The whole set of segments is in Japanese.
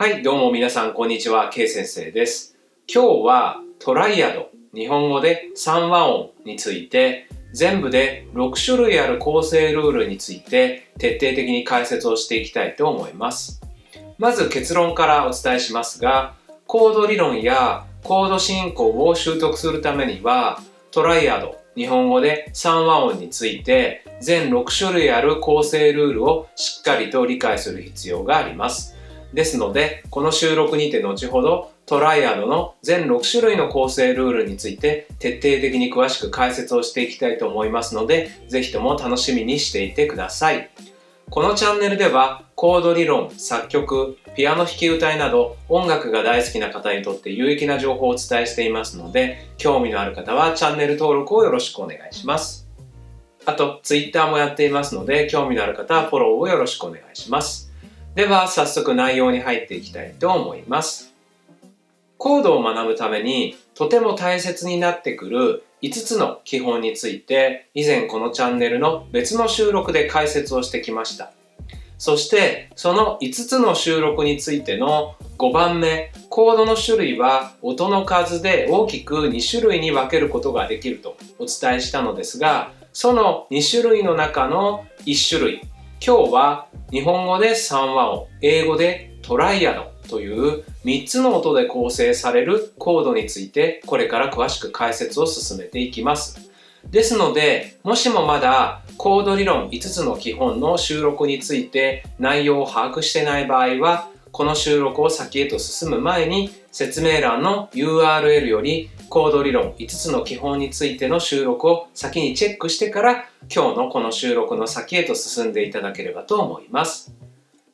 はい、どうも皆さん、こんにちは。K 先生です。今日はトライアド、日本語で3和音について、全部で6種類ある構成ルールについて徹底的に解説をしていきたいと思います。まず結論からお伝えしますが、コード理論やコード進行を習得するためには、トライアド、日本語で3和音について全6種類ある構成ルールをしっかりと理解する必要があります。ですので、この収録にて後ほどトライアドの全6種類の構成ルールについて徹底的に詳しく解説をしていきたいと思いますので、ぜひとも楽しみにしていてください。このチャンネルではコード理論、作曲、ピアノ弾き歌いなど音楽が大好きな方にとって有益な情報をお伝えしていますので、興味のある方はチャンネル登録をよろしくお願いします。あと、Twitter もやっていますので、興味のある方はフォローをよろしくお願いします。では、早速内容に入っていきたいと思います。コードを学ぶためにとても大切になってくる5つの基本について以前このチャンネルの別の収録で解説をしてきました。そしてその5つの収録についての5番目、コードの種類は音の数で大きく2種類に分けることができるとお伝えしたのですが、その2種類の中の1種類、今日は日本語で3和音、英語でトライアドという3つの音で構成されるコードについてこれから詳しく解説を進めていきます。ですので、もしもまだコード理論5つの基本の収録について内容を把握してない場合は、この収録を先へと進む前に説明欄の URL よりコード理論5つの基本についての収録を先にチェックしてから今日のこの収録の先へと進んでいただければと思います。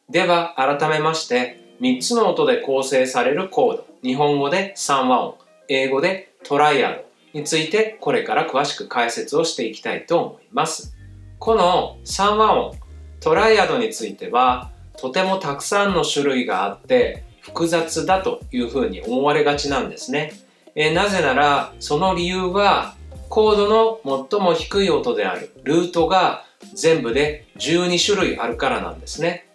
では改めまして3つの音で構成されるコード日本語で3和音英語でトライアドについてこれから詳しく解説をしていきたいと思います。この3和音トライアドについてはとてもたくさんの種類があって複雑だというふうに思われがちなんですね。えーなぜならその理由はコードの最も低い音であるルートが全部で12種類あるからなんですね。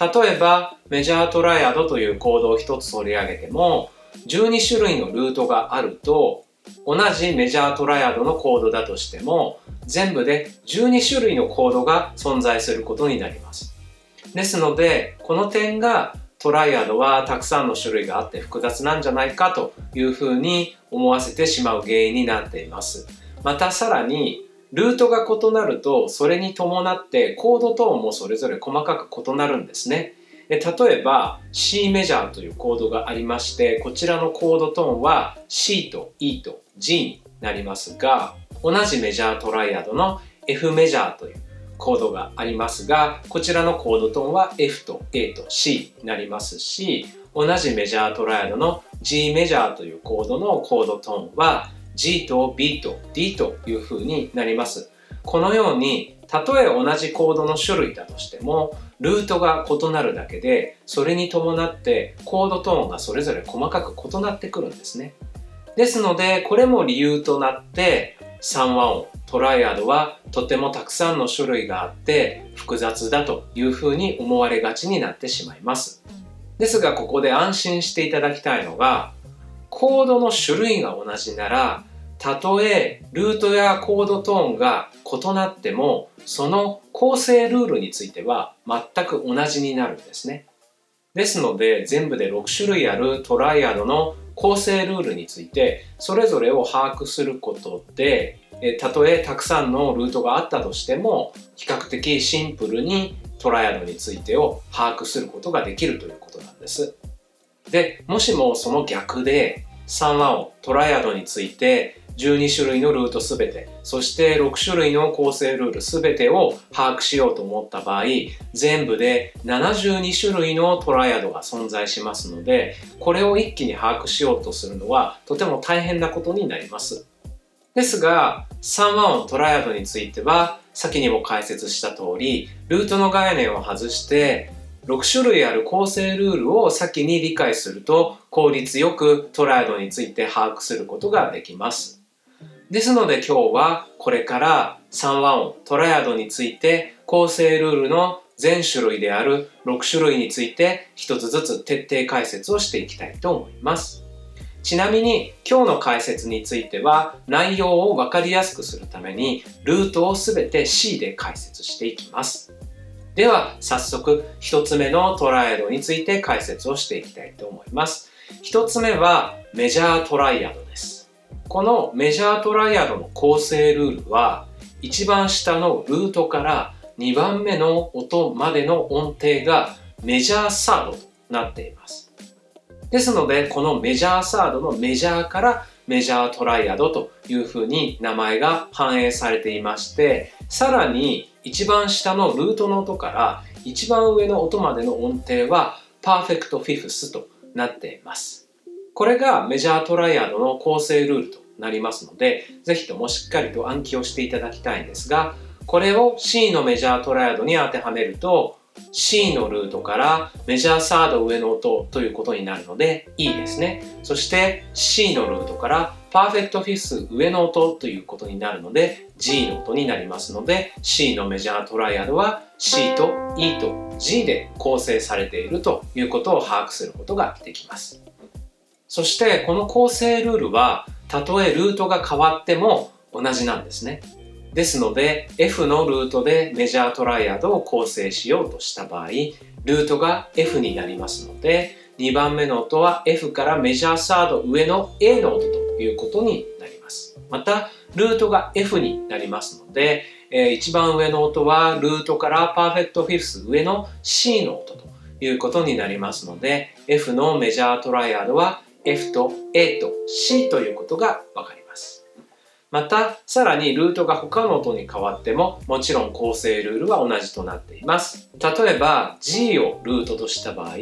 例えばメジャートライアドというコードを一つ取り上げても12種類のルートがあると同じメジャートライアドのコードだとしても全部で12種類のコードが存在することになります。ですのでこの点がトライアドはたくさんの種類があって複雑なんじゃないかというふうに思わせてしまう原因になっています。またさらにルートが異なるとそれに伴ってコードトーンもそれぞれ細かく異なるんですね。例えば C メジャーというコードがありましてこちらのコードトーンは C と E と G になりますが同じメジャートライアドの F メジャーというコードがありますがこちらのコードトーンは F と A と C になりますし同じメジャートライアドの G メジャーというコードのコードトーンは G と B と D という風になります。このようにたとえ同じコードの種類だとしてもルートが異なるだけでそれに伴ってコードトーンがそれぞれ細かく異なってくるんですね。ですのでこれも理由となって3和音トライアドはとてもたくさんの種類があって複雑だというふうに思われがちになってしまいます。ですがここで安心していただきたいのがコードの種類が同じならたとえルートやコードトーンが異なってもその構成ルールについては全く同じになるんですね。ですので全部で6種類あるトライアドの構成ルールについてそれぞれを把握することでたとえたくさんのルートがあったとしても比較的シンプルにトライアドについてを把握することができるということなんです。でもしもその逆で3話をトライアドについて12種類のルートすべて。そして6種類の構成ルールすべてを把握しようと思った場合全部で72種類のトライアドが存在しますのでこれを一気に把握しようとするのはとても大変なことになります。ですが3和音トライアドについては先にも解説した通りルートの概念を外して6種類ある構成ルールを先に理解すると効率よくトライアドについて把握することができます。ですので今日はこれから3和音トライアドについて構成ルールの全種類である6種類について一つずつ徹底解説をしていきたいと思います。ちなみに今日の解説については内容をわかりやすくするためにルートをすべて C で解説していきます。では早速一つ目のトライアドについて解説をしていきたいと思います。一つ目はメジャートライアド。このメジャートライアドの構成ルールは一番下のルートから2番目の音までの音程がメジャーサードとなっています。ですので、このメジャーサードのメジャーからメジャートライアドというふうに名前が反映されていまして、さらに一番下のルートの音から一番上の音までの音程はパーフェクトフィフスとなっています。これがメジャートライアドの構成ルールとなりますので、ぜひともしっかりと暗記をしていただきたいんですが、これを C のメジャートライアドに当てはめると C のルートからメジャーサード上の音ということになるので E ですね。そして C のルートからパーフェクトフィス上の音ということになるので G の音になりますので C のメジャートライアドは C と E と G で構成されているということを把握することができます。そしてこの構成ルールはたとえルートが変わっても同じなんですね。ですので F のルートでメジャートライアドを構成しようとした場合ルートが F になりますので2番目の音は F からメジャーサード上の A の音ということになりますまたルートが F になりますので、えー、一番上の音はルートからパーフェクトフィフス上の C の音ということになりますので F のメジャートライアドは F と A と C ということがわかりますまた、さらにルートが他の音に変わっても、もちろん構成ルールは同じとなっています。例えば、G をルートとした場合、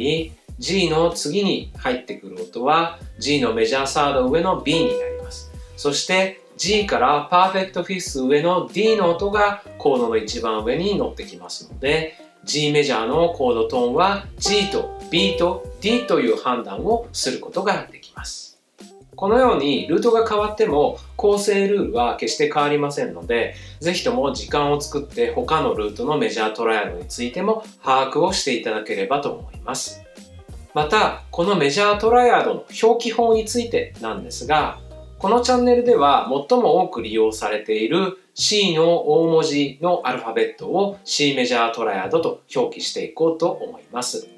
G の次に入ってくる音は G のメジャーサード上の B になります。そして G からパーフェクトフィス上の D の音がコードの一番上に乗ってきますので G メジャーのコードトーンは G と B と D という判断をすることができます。このようにルートが変わっても構成ルールは決して変わりませんので、ぜひとも時間を作って他のルートのメジャートライアルについても把握をしていただければと思います。また、このメジャートライアドの表記法についてなんですが、このチャンネルでは最も多く利用されている C の大文字のアルファベットを C メジャートライアドと表記していこうと思います。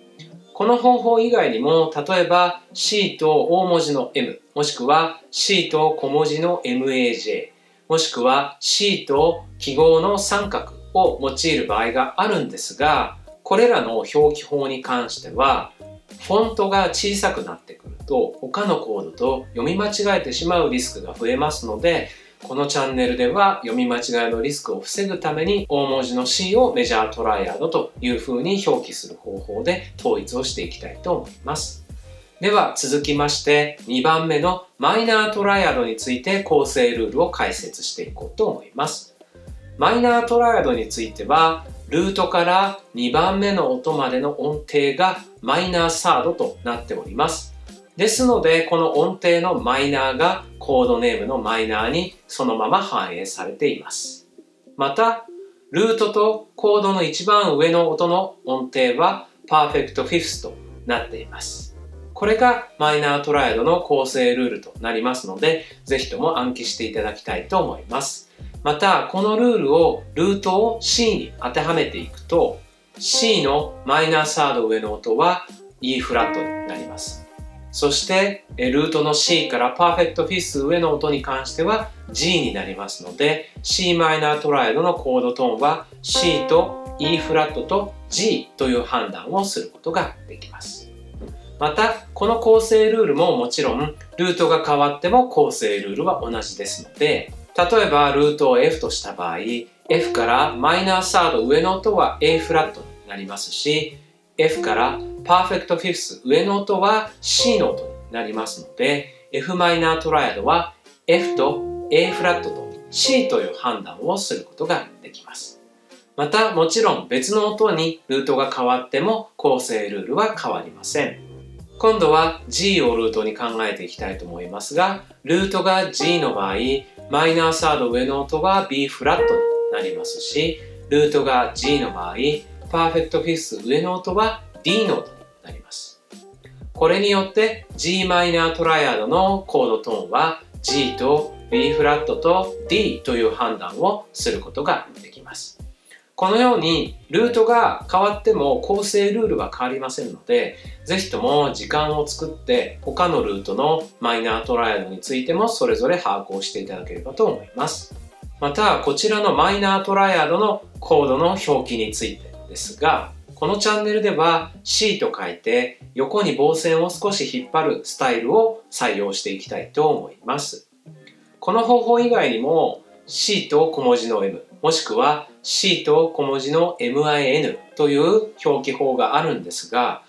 この方法以外にも、例えば C と大文字の M、もしくは C と小文字の MAJ、もしくは C と記号の三角を用いる場合があるんですが、これらの表記法に関しては、フォントが小さくなってくると他のコードと読み間違えてしまうリスクが増えますのでこのチャンネルでは読み間違いのリスクを防ぐために大文字の C をメジャートライアドという風に表記する方法で統一をしていきたいと思います。では続きまして2番目のマイナートライアドについて構成ルールを解説していこうと思います。マイナートライアドについてはルートから2番目の音までの音程がマイナーサードとなっております。ですので、この音程のマイナーがコードネームのマイナーにそのまま反映されています。また、ルートとコードの一番上の音の音程はパーフェクトフィフスとなっています。これがマイナートライドの構成ルールとなりますので、ぜひとも暗記していただきたいと思います。また、このルールをルートを C に当てはめていくと、C のマイナーサード上の音は E フラットになります。そして、ルートの C からパーフェクトフィス上の音に関しては G になりますので c マイナートライドのコードトーンは C と E フラットと G という判断をすることができます。また、この構成ルールももちろんルートが変わっても構成ルールは同じですので例えばルートを F とした場合 F からマイナーサード上の音は A フラットになりますし F からパーフェクトフィフス上の音は C の音になりますので f マイナートライアドは F と A フラットと C という判断をすることができます。またもちろん別の音にルートが変わっても構成ルールは変わりません。今度は G をルートに考えていきたいと思いますが、ルートが G の場合、マイナーサード上の音は B フラットになりますし、ルートが G の場合、パーフェクトフィフス上の音は D の音になります。これによって g マイナートライアドのコードトーンは G と B フラットと D という判断をすることができます。このようにルートが変わっても構成ルールは変わりませんので、ぜひとも時間を作って他のルートのマイナートライアドについてもそれぞれ把握をしていただければと思います。また、こちらのマイナートライアドのコードの表記についてですが、このチャンネルでは C と書いて横に棒線を少し引っ張るスタイルを採用していきたいと思います。この方法以外にも C と小文字の M もしくは C と小文字の MIN という表記法があるんですが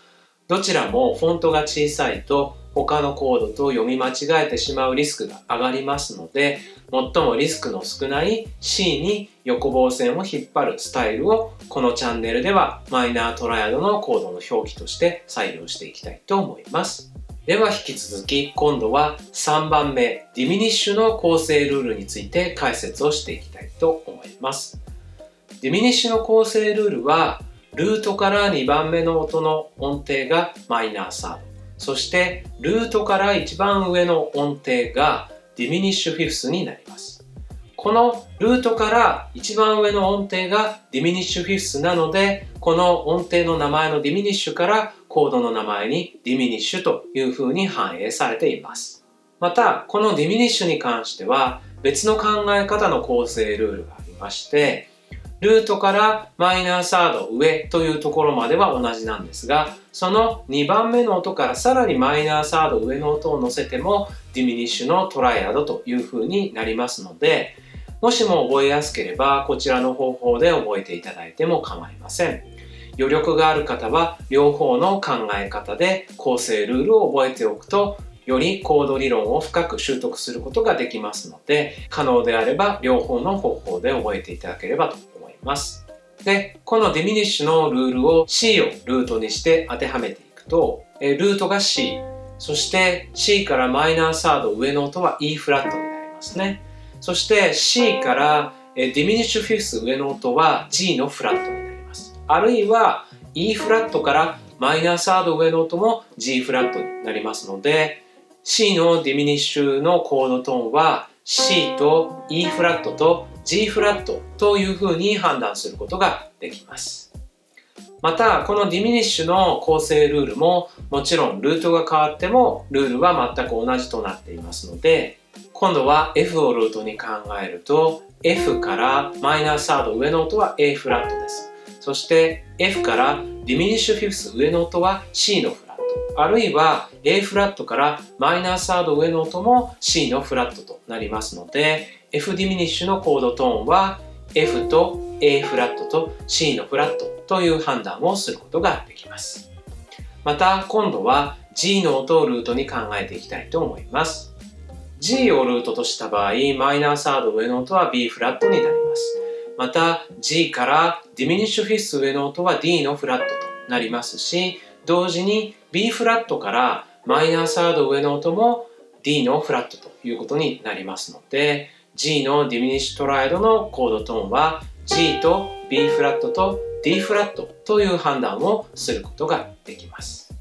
どちらもフォントが小さいと他のコードと読み間違えてしまうリスクが上がりますので最もリスクの少ない C に横棒線を引っ張るスタイルをこのチャンネルではマイナートライアドのコードの表記として採用していきたいと思います。では引き続き今度は3番目ディミニッシュの構成ルールについて解説をしていきたいと思います。ディミニッシュの構成ルールはルートから2番目の音の音程がマイナーサードそしてルートから一番上の音程がディミニッシュフィフスになります。このルートから一番上の音程がディミニッシュフィフスなのでこの音程の名前のディミニッシュからコードの名前にディミニッシュという風に反映されています。また、このディミニッシュに関しては別の考え方の構成ルールがありまして、ルートからマイナーサード上というところまでは同じなんですが、その2番目の音からさらにマイナーサード上の音を乗せてもディミニッシュのトライアドという風になりますので、もしも覚えやすければこちらの方法で覚えていただいても構いません。余力がある方は両方の考え方で構成ルールを覚えておくとよりコード理論を深く習得することができますので可能であれば両方の方法で覚えていただければとます。で、このディミニッシュのルールを C をルートにして当てはめていくと、えルートが C、そして C からマイナーサード上の音は E フラットになりますね。そして C からディミニッシュフィフス上の音は G のフラットになります。あるいは E フラットからマイナーサード上の音も G フラットになりますので C のディミニッシュのコードトーンは C と E フラットと G フラットというふうに判断することができます。また、このディミニッシュの構成ルールももちろんルートが変わってもルールは全く同じとなっていますので今度は F をルートに考えると F から minor third 上の音は A フラットです。そして F から diminish fifth 上の音は C のフラット。あるいは A フラットから minor third 上の音も C のフラットとなりますので F ディミニッシュのコードトーンは F と A フラットと C のフラットという判断をすることができます。また今度は G の音をルートに考えていきたいと思います。G をルートとした場合、 minor third 上の音は B フラットになります。また G から diminish fifth 上の音は D のフラットとなりますし同時に B フラットから minor third 上の音も D のフラットということになりますので G のディミニッシュトライアドのコードトーンは G と B フラットと D フラットという判断をすることができます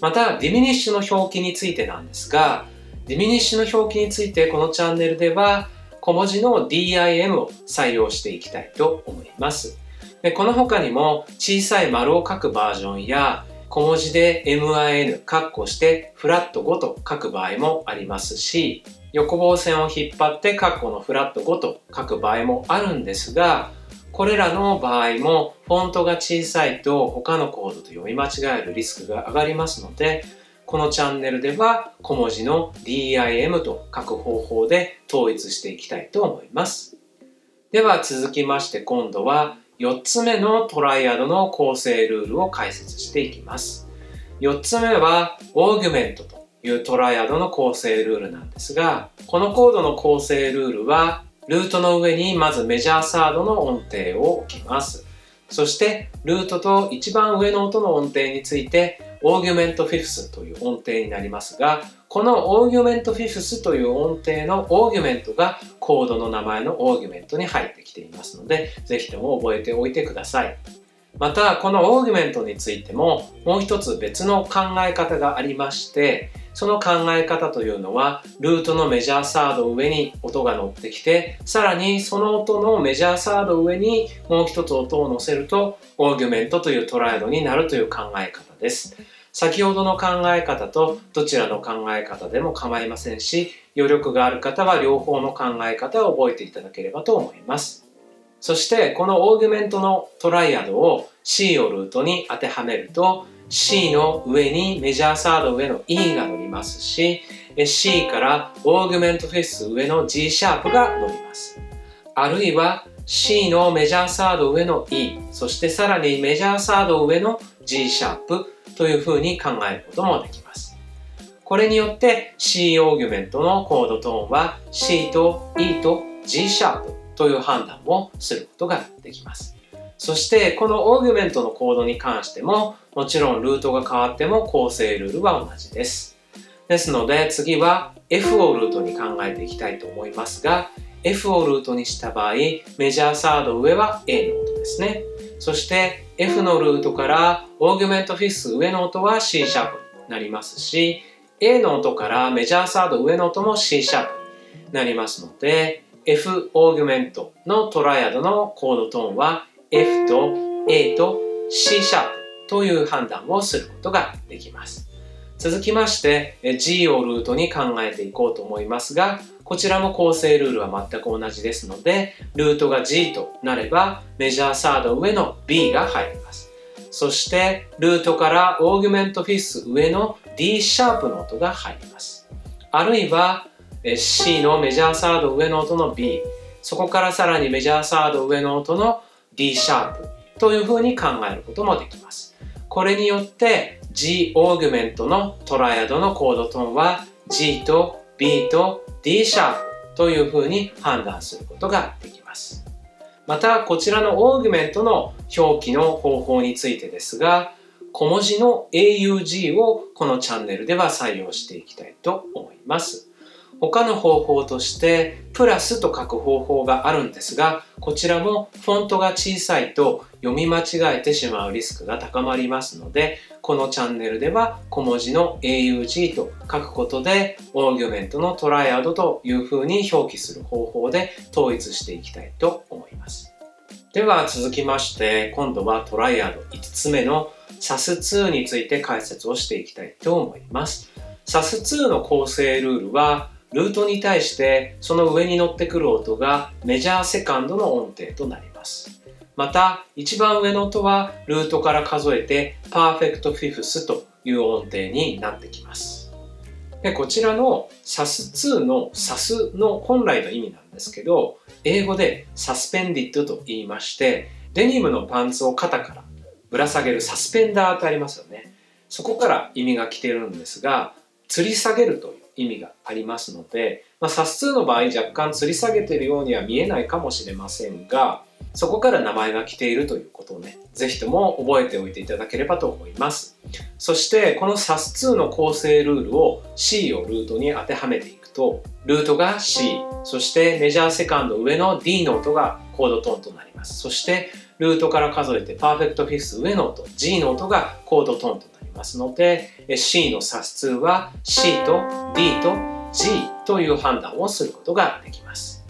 またディミニッシュの表記についてなんですがディミニッシュの表記についてこのチャンネルでは小文字の DIM を採用していきたいと思います。でこの他にも小さい丸を書くバージョンや小文字で MIN カッコしてフラット5と書く場合もありますし横棒線を引っ張ってカッコのフラット5と書く場合もあるんですがこれらの場合もフォントが小さいと他のコードと読み間違えるリスクが上がりますのでこのチャンネルでは小文字の DIM と書く方法で統一していきたいと思います。では続きまして今度は4つ目のトライアドの構成ルールを解説していきます。4つ目はオーギュメントというトライアドの構成ルールなんですが、このコードの構成ルールはルートの上にまずメジャーサードの音程を置きます。そしてルートと一番上の音の音程についてオーギュメントフィフスという音程になりますが、このオーギュメントフィフスという音程のオーギュメントがコードの名前のオーギュメントに入ってきていますので、ぜひとも覚えておいてください。またこのオーギュメントについてももう一つ別の考え方がありましてその考え方というのはルートのメジャーサード上に音が乗ってきてさらにその音のメジャーサード上にもう一つ音を乗せるとオーギュメントというトライドになるという考え方です。先ほどの考え方とどちらの考え方でも構いませんし余力がある方は両方の考え方を覚えていただければと思います。そしてこのオーギュメントのトライアドを C をルートに当てはめると C の上にメジャーサード上の E が乗りますし C からオーギュメントフェス上の G シャープが乗ります。あるいは C のメジャーサード上の E そしてさらにメジャーサード上の G シャープというふうに考えることもできます。これによって C オーギュメントのコードトーンは C と E と G シャープという判断をすることができますそしてこのオーギュメントのコードに関してももちろんルートが変わっても構成ルールは同じです。ですので次は F をルートに考えていきたいと思いますが F をルートにした場合メジャーサード上は A の音ですね。そして F のルートからオーギュメントフィス上の音は C シャープになりますし A の音からメジャーサード上の音も C シャープになりますので F オーギュメントのトライアドのコードトーンは F と A と C シャープという判断をすることができます。続きまして G をルートに考えていこうと思いますがこちらも構成ルールは全く同じですのでルートが G となればメジャーサード上の B が入りますそしてルートからオーギュメントフィス上の D シャープの音が入りますあるいは C のメジャーサード上の音の B そこからさらにメジャーサード上の音の D シャープというふうに考えることもできます。これによって G オーギュメントのトライアドのコードトーンは G と B と D シャープというふうに判断することができます。またこちらのオーギュメントの表記の方法についてですが小文字の AUG をこのチャンネルでは採用していきたいと思います。他の方法としてプラスと書く方法があるんですがこちらもフォントが小さいと読み間違えてしまうリスクが高まりますのでこのチャンネルでは小文字の AUG と書くことでオーギュメントのトライアドというふうに表記する方法で統一していきたいと思います。では続きまして今度はトライアド5つ目の SAS2 について解説をしていきたいと思います。SAS2 の構成ルールはルートに対してその上に乗ってくる音がメジャーセカンドの音程となります。また一番上の音はルートから数えてパーフェクトフィフスという音程になってきます。でこちらの SAS2 の SAS の本来の意味なんですけど英語でサスペンディットと言いましてデニムのパンツを肩からぶら下げるサスペンダーってありますよね。そこから意味が来てるんですが吊り下げるという意味がありますので、まあ、冊数の場合若干吊り下げているようには見えないかもしれませんがそこから名前が来ているということをね是非とも覚えておいていただければと思います。そしてこの SAS2 の構成ルールを C をルートに当てはめていくとルートが C そしてメジャーセカンド上の D の音がコードトーンとなります。そしてルートから数えてパーフェクトフィフス上の音 G の音がコードトーンとなますので C の SAS2 は C と D と G という判断をすることができます。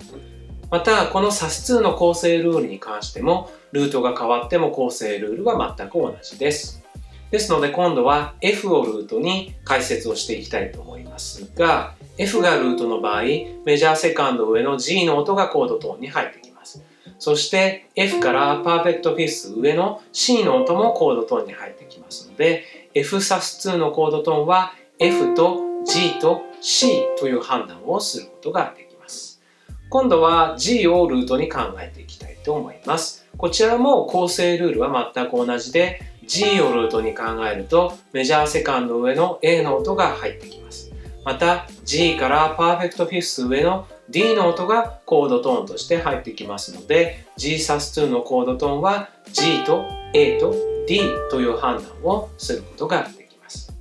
またこの SAS2 の構成ルールに関してもルートが変わっても構成ルールは全く同じです。ですので今度は F をルートに解説をしていきたいと思いますが F がルートの場合メジャーセカンド上の G の音がコードトーンに入ってきます。そして F から perfect fifth 上の C の音もコードトーンに入ってきますので F sus2 のコードトーンは F と G と C という判断をすることができます。今度は G をルートに考えていきたいと思います。こちらも構成ルールは全く同じで G をルートに考えると major second 上の A の音が入ってきます。また G から perfect fifth 上の D の音がコードトーンとして入ってきますので G sus2 のコードトーンは G と A と D という判断をすることができます。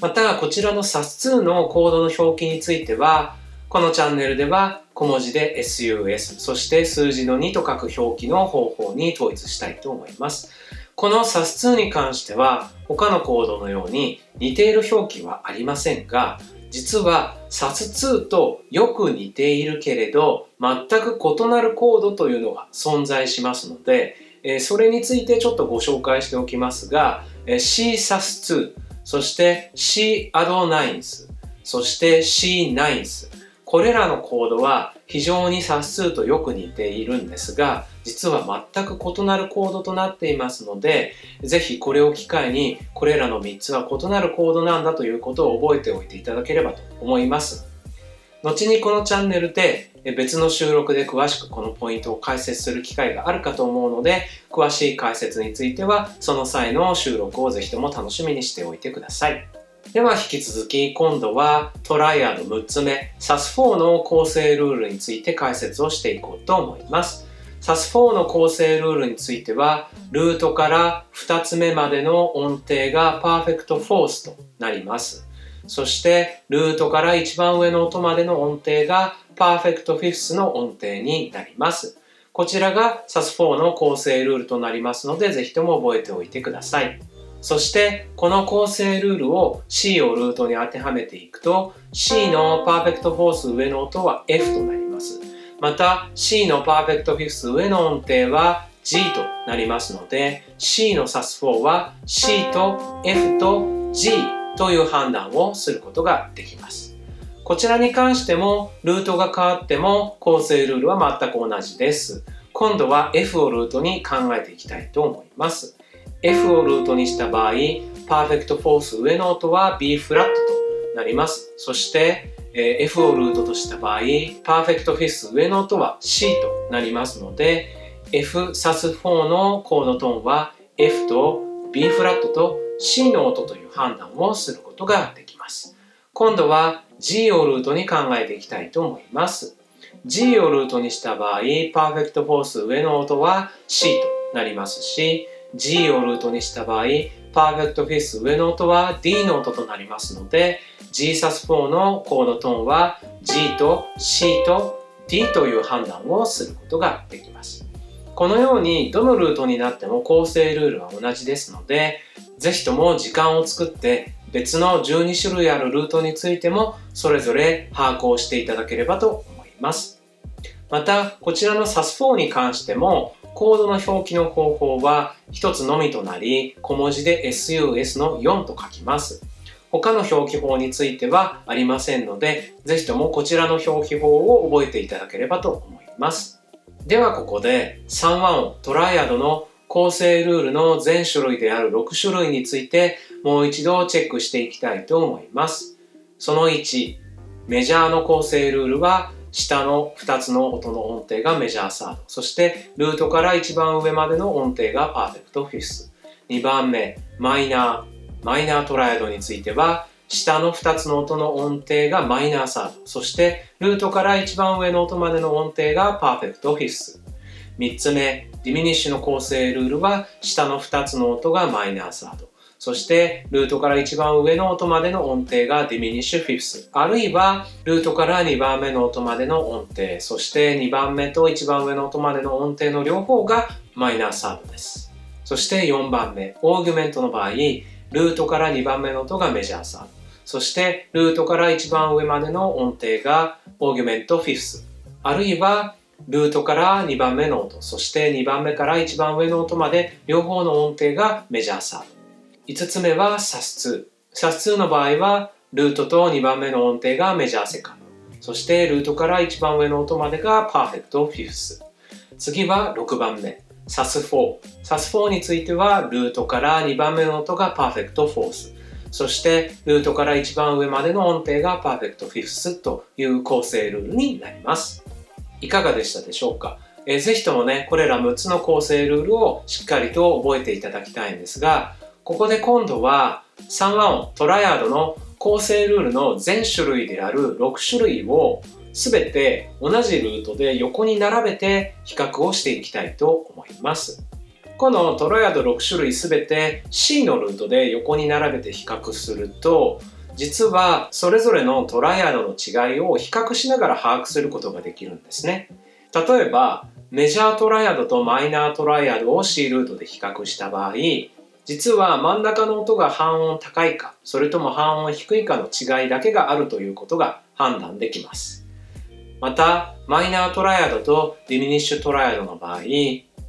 またこちらの SAS2 のコードの表記についてはこのチャンネルでは小文字で SUS そして数字の2と書く表記の方法に統一したいと思います。この SAS2 に関しては他のコードのように似ている表記はありませんが実は SAS2 とよく似ているけれど全く異なるコードというのが存在しますのでえそれについてちょっとご紹介しておきますがえ CSAS2 そして C アドナインスそして C ナインスこれらのコードは非常に冊数とよく似ているんですが実は全く異なるコードとなっていますのでぜひこれを機会にこれらの3つは異なるコードなんだということを覚えておいていただければと思います。後にこのチャンネルで別の収録で詳しくこのポイントを解説する機会があるかと思うので詳しい解説についてはその際の収録をぜひとも楽しみにしておいてください。では引き続き今度はトライアド6つ目 sus4 の構成ルールについて解説をしていこうと思います。 sus4 の構成ルールについてはルートから2つ目までの音程が perfect fourth となります。そしてルートから一番上の音までの音程が perfect fifth の音程になりますこちらが SAS4 の構成ルールとなりますのでぜひとも覚えておいてくださいそしてこの構成ルールを C をルートに当てはめていくと C のパーフェクトフォース上の音は F となります。また C のパーフェクトフィフス上の音程は G となりますので C の SAS4 は C と F と G という判断をすることができます。こちらに関してもルートが変わっても構成ルールは全く同じです。今度は F をルートに考えていきたいと思います。F をルートにした場合、 perfect fourth 上の音は B フラットとなります。そして、え F をルートとした場合、 perfect fifth 上の音は C となりますので、F sus4のコードトーンは F と B フラットと C の音という判断をすることができます。今度は G をルートに考えていきたいと思います。G をルートにした場合、 perfect fourth 上の音は C となりますし、G をルートにした場合、 perfect fifth 上の音は D の音となりますので、G sus4のコードトーンは G と C と D という判断をすることができます。このようにどのルートになっても構成ルールは同じですので、ぜひとも時間を作って別の12種類あるルートについてもそれぞれ把握をしていただければと思います。また、こちらの SAS4 に関してもコードの表記の方法は一つのみとなり、小文字で SUS の4と書きます。他の表記法についてはありませんので、ぜひともこちらの表記法を覚えていただければと思います。ではここで3和音トライアドの構成ルールの全種類である6種類についてもう一度チェックしていきたいと思います。その1、メジャーの構成ルールは下の2つの音の音程が major third。そしてルートから一番上までの音程が perfect fifth。2番目、マイナー。マイナートライアドについては、下の2つの音の音程が minor third。そしてルートから一番上の音までの音程が perfect fifth。3つ目、ディミニッシュの構成ルールは下の2つの音が minor third。そしてルートから一番上の音までの音程が diminish fifth。あるいはルートから2番目の音までの音程。そして2番目と一番上の音までの音程の両方が minor third です。そして4番目、オーギュメントの場合、ルートから2番目の音が major third。そしてルートから一番上までの音程が augment fifth。あるいはルートから2番目の音、そして2番目から一番上の音まで両方の音程が major third。5つ目は sus2。 sus2 の場合は、ルートと2番目の音程が major second。そしてルートから一番上の音までが perfect fifth。次は6番目。 sus4。 sus4 については、ルートから2番目の音が perfect fourth。そして、ルートから一番上までの音程が perfect fifth という構成ルールになります。いかがでしたでしょうか？えー、ぜひともね、これら6つの構成ルールをしっかりと覚えていただきたいんですが、ここで今度は3和音トライアードの構成ルールの全種類である6種類を全て同じルートで横に並べて比較をしていきたいと思います。このトライアド6種類全て C のルートで横に並べて比較すると実はそれぞれのトライアドの違いを比較しながら把握することができるんですね。例えばメジャートライアドとマイナートライアドを C ルートで比較した場合、実は真ん中の音が半音高いか、それとも半音低いかの違いだけがあるということが判断できます。また、マイナートライアドとディミニッシュトライアドの場合、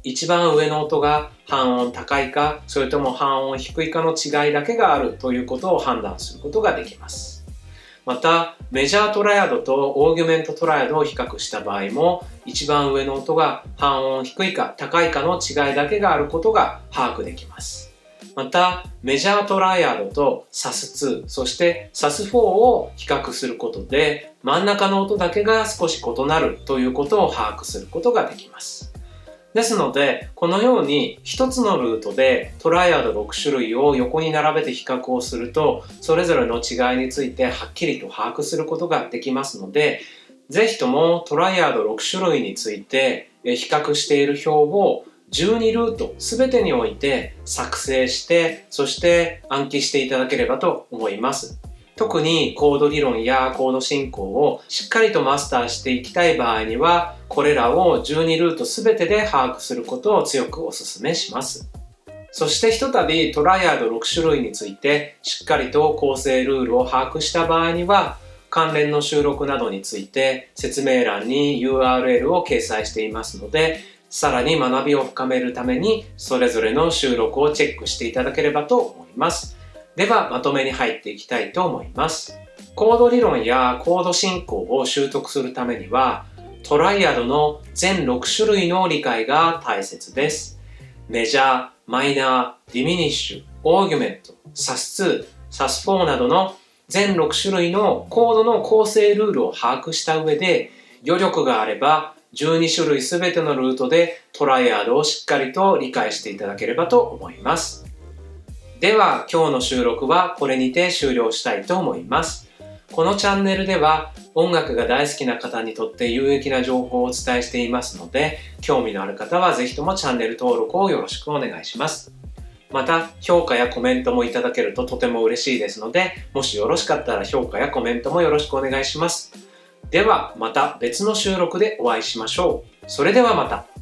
一番上の音が半音高いか、それとも半音低いかの違いだけがあるということを判断することができます。またメジャートライアドとオーギュメントトライアドを比較した場合も一番上の音が半音低いか高いかの違いだけがあることが把握できますまたメジャートライアドと SAS2 そして SAS4 を比較することで真ん中の音だけが少し異なるということを把握することができますですので、このように一つのルートでトライアド6種類を横に並べて比較をすると、それぞれの違いについてはっきりと把握することができますので、ぜひともトライアド6種類について比較している表を12ルート全てにおいて作成して、そして暗記していただければと思います。特にコード理論やコード進行をしっかりとマスターしていきたい場合には、これらを12ルート全てで把握することを強くお勧めします。そしてひとたびトライアード6種類についてしっかりと構成ルールを把握した場合には、関連の収録などについて説明欄に URL を掲載していますので、さらに学びを深めるためにそれぞれの収録をチェックしていただければと思います。ではまとめに入っていきたいと思います。コード理論やコード進行を習得するためにはトライアドの全6種類の理解が大切です。メジャー、マイナー、ディミニッシュ、オーギュメント、 sus2、 sus4などの全6種類のコードの構成ルールを把握した上で余力があれば12種類すべてのルートでトライアードをしっかりと理解していただければと思います。では今日の収録はこれにて終了したいと思います。このチャンネルでは音楽が大好きな方にとって有益な情報をお伝えしていますので、興味のある方はぜひともチャンネル登録をよろしくお願いします。また、評価やコメントもいただけるととても嬉しいですので、もしよろしかったら評価やコメントもよろしくお願いします。では、また別の収録でお会いしましょう。それではまた。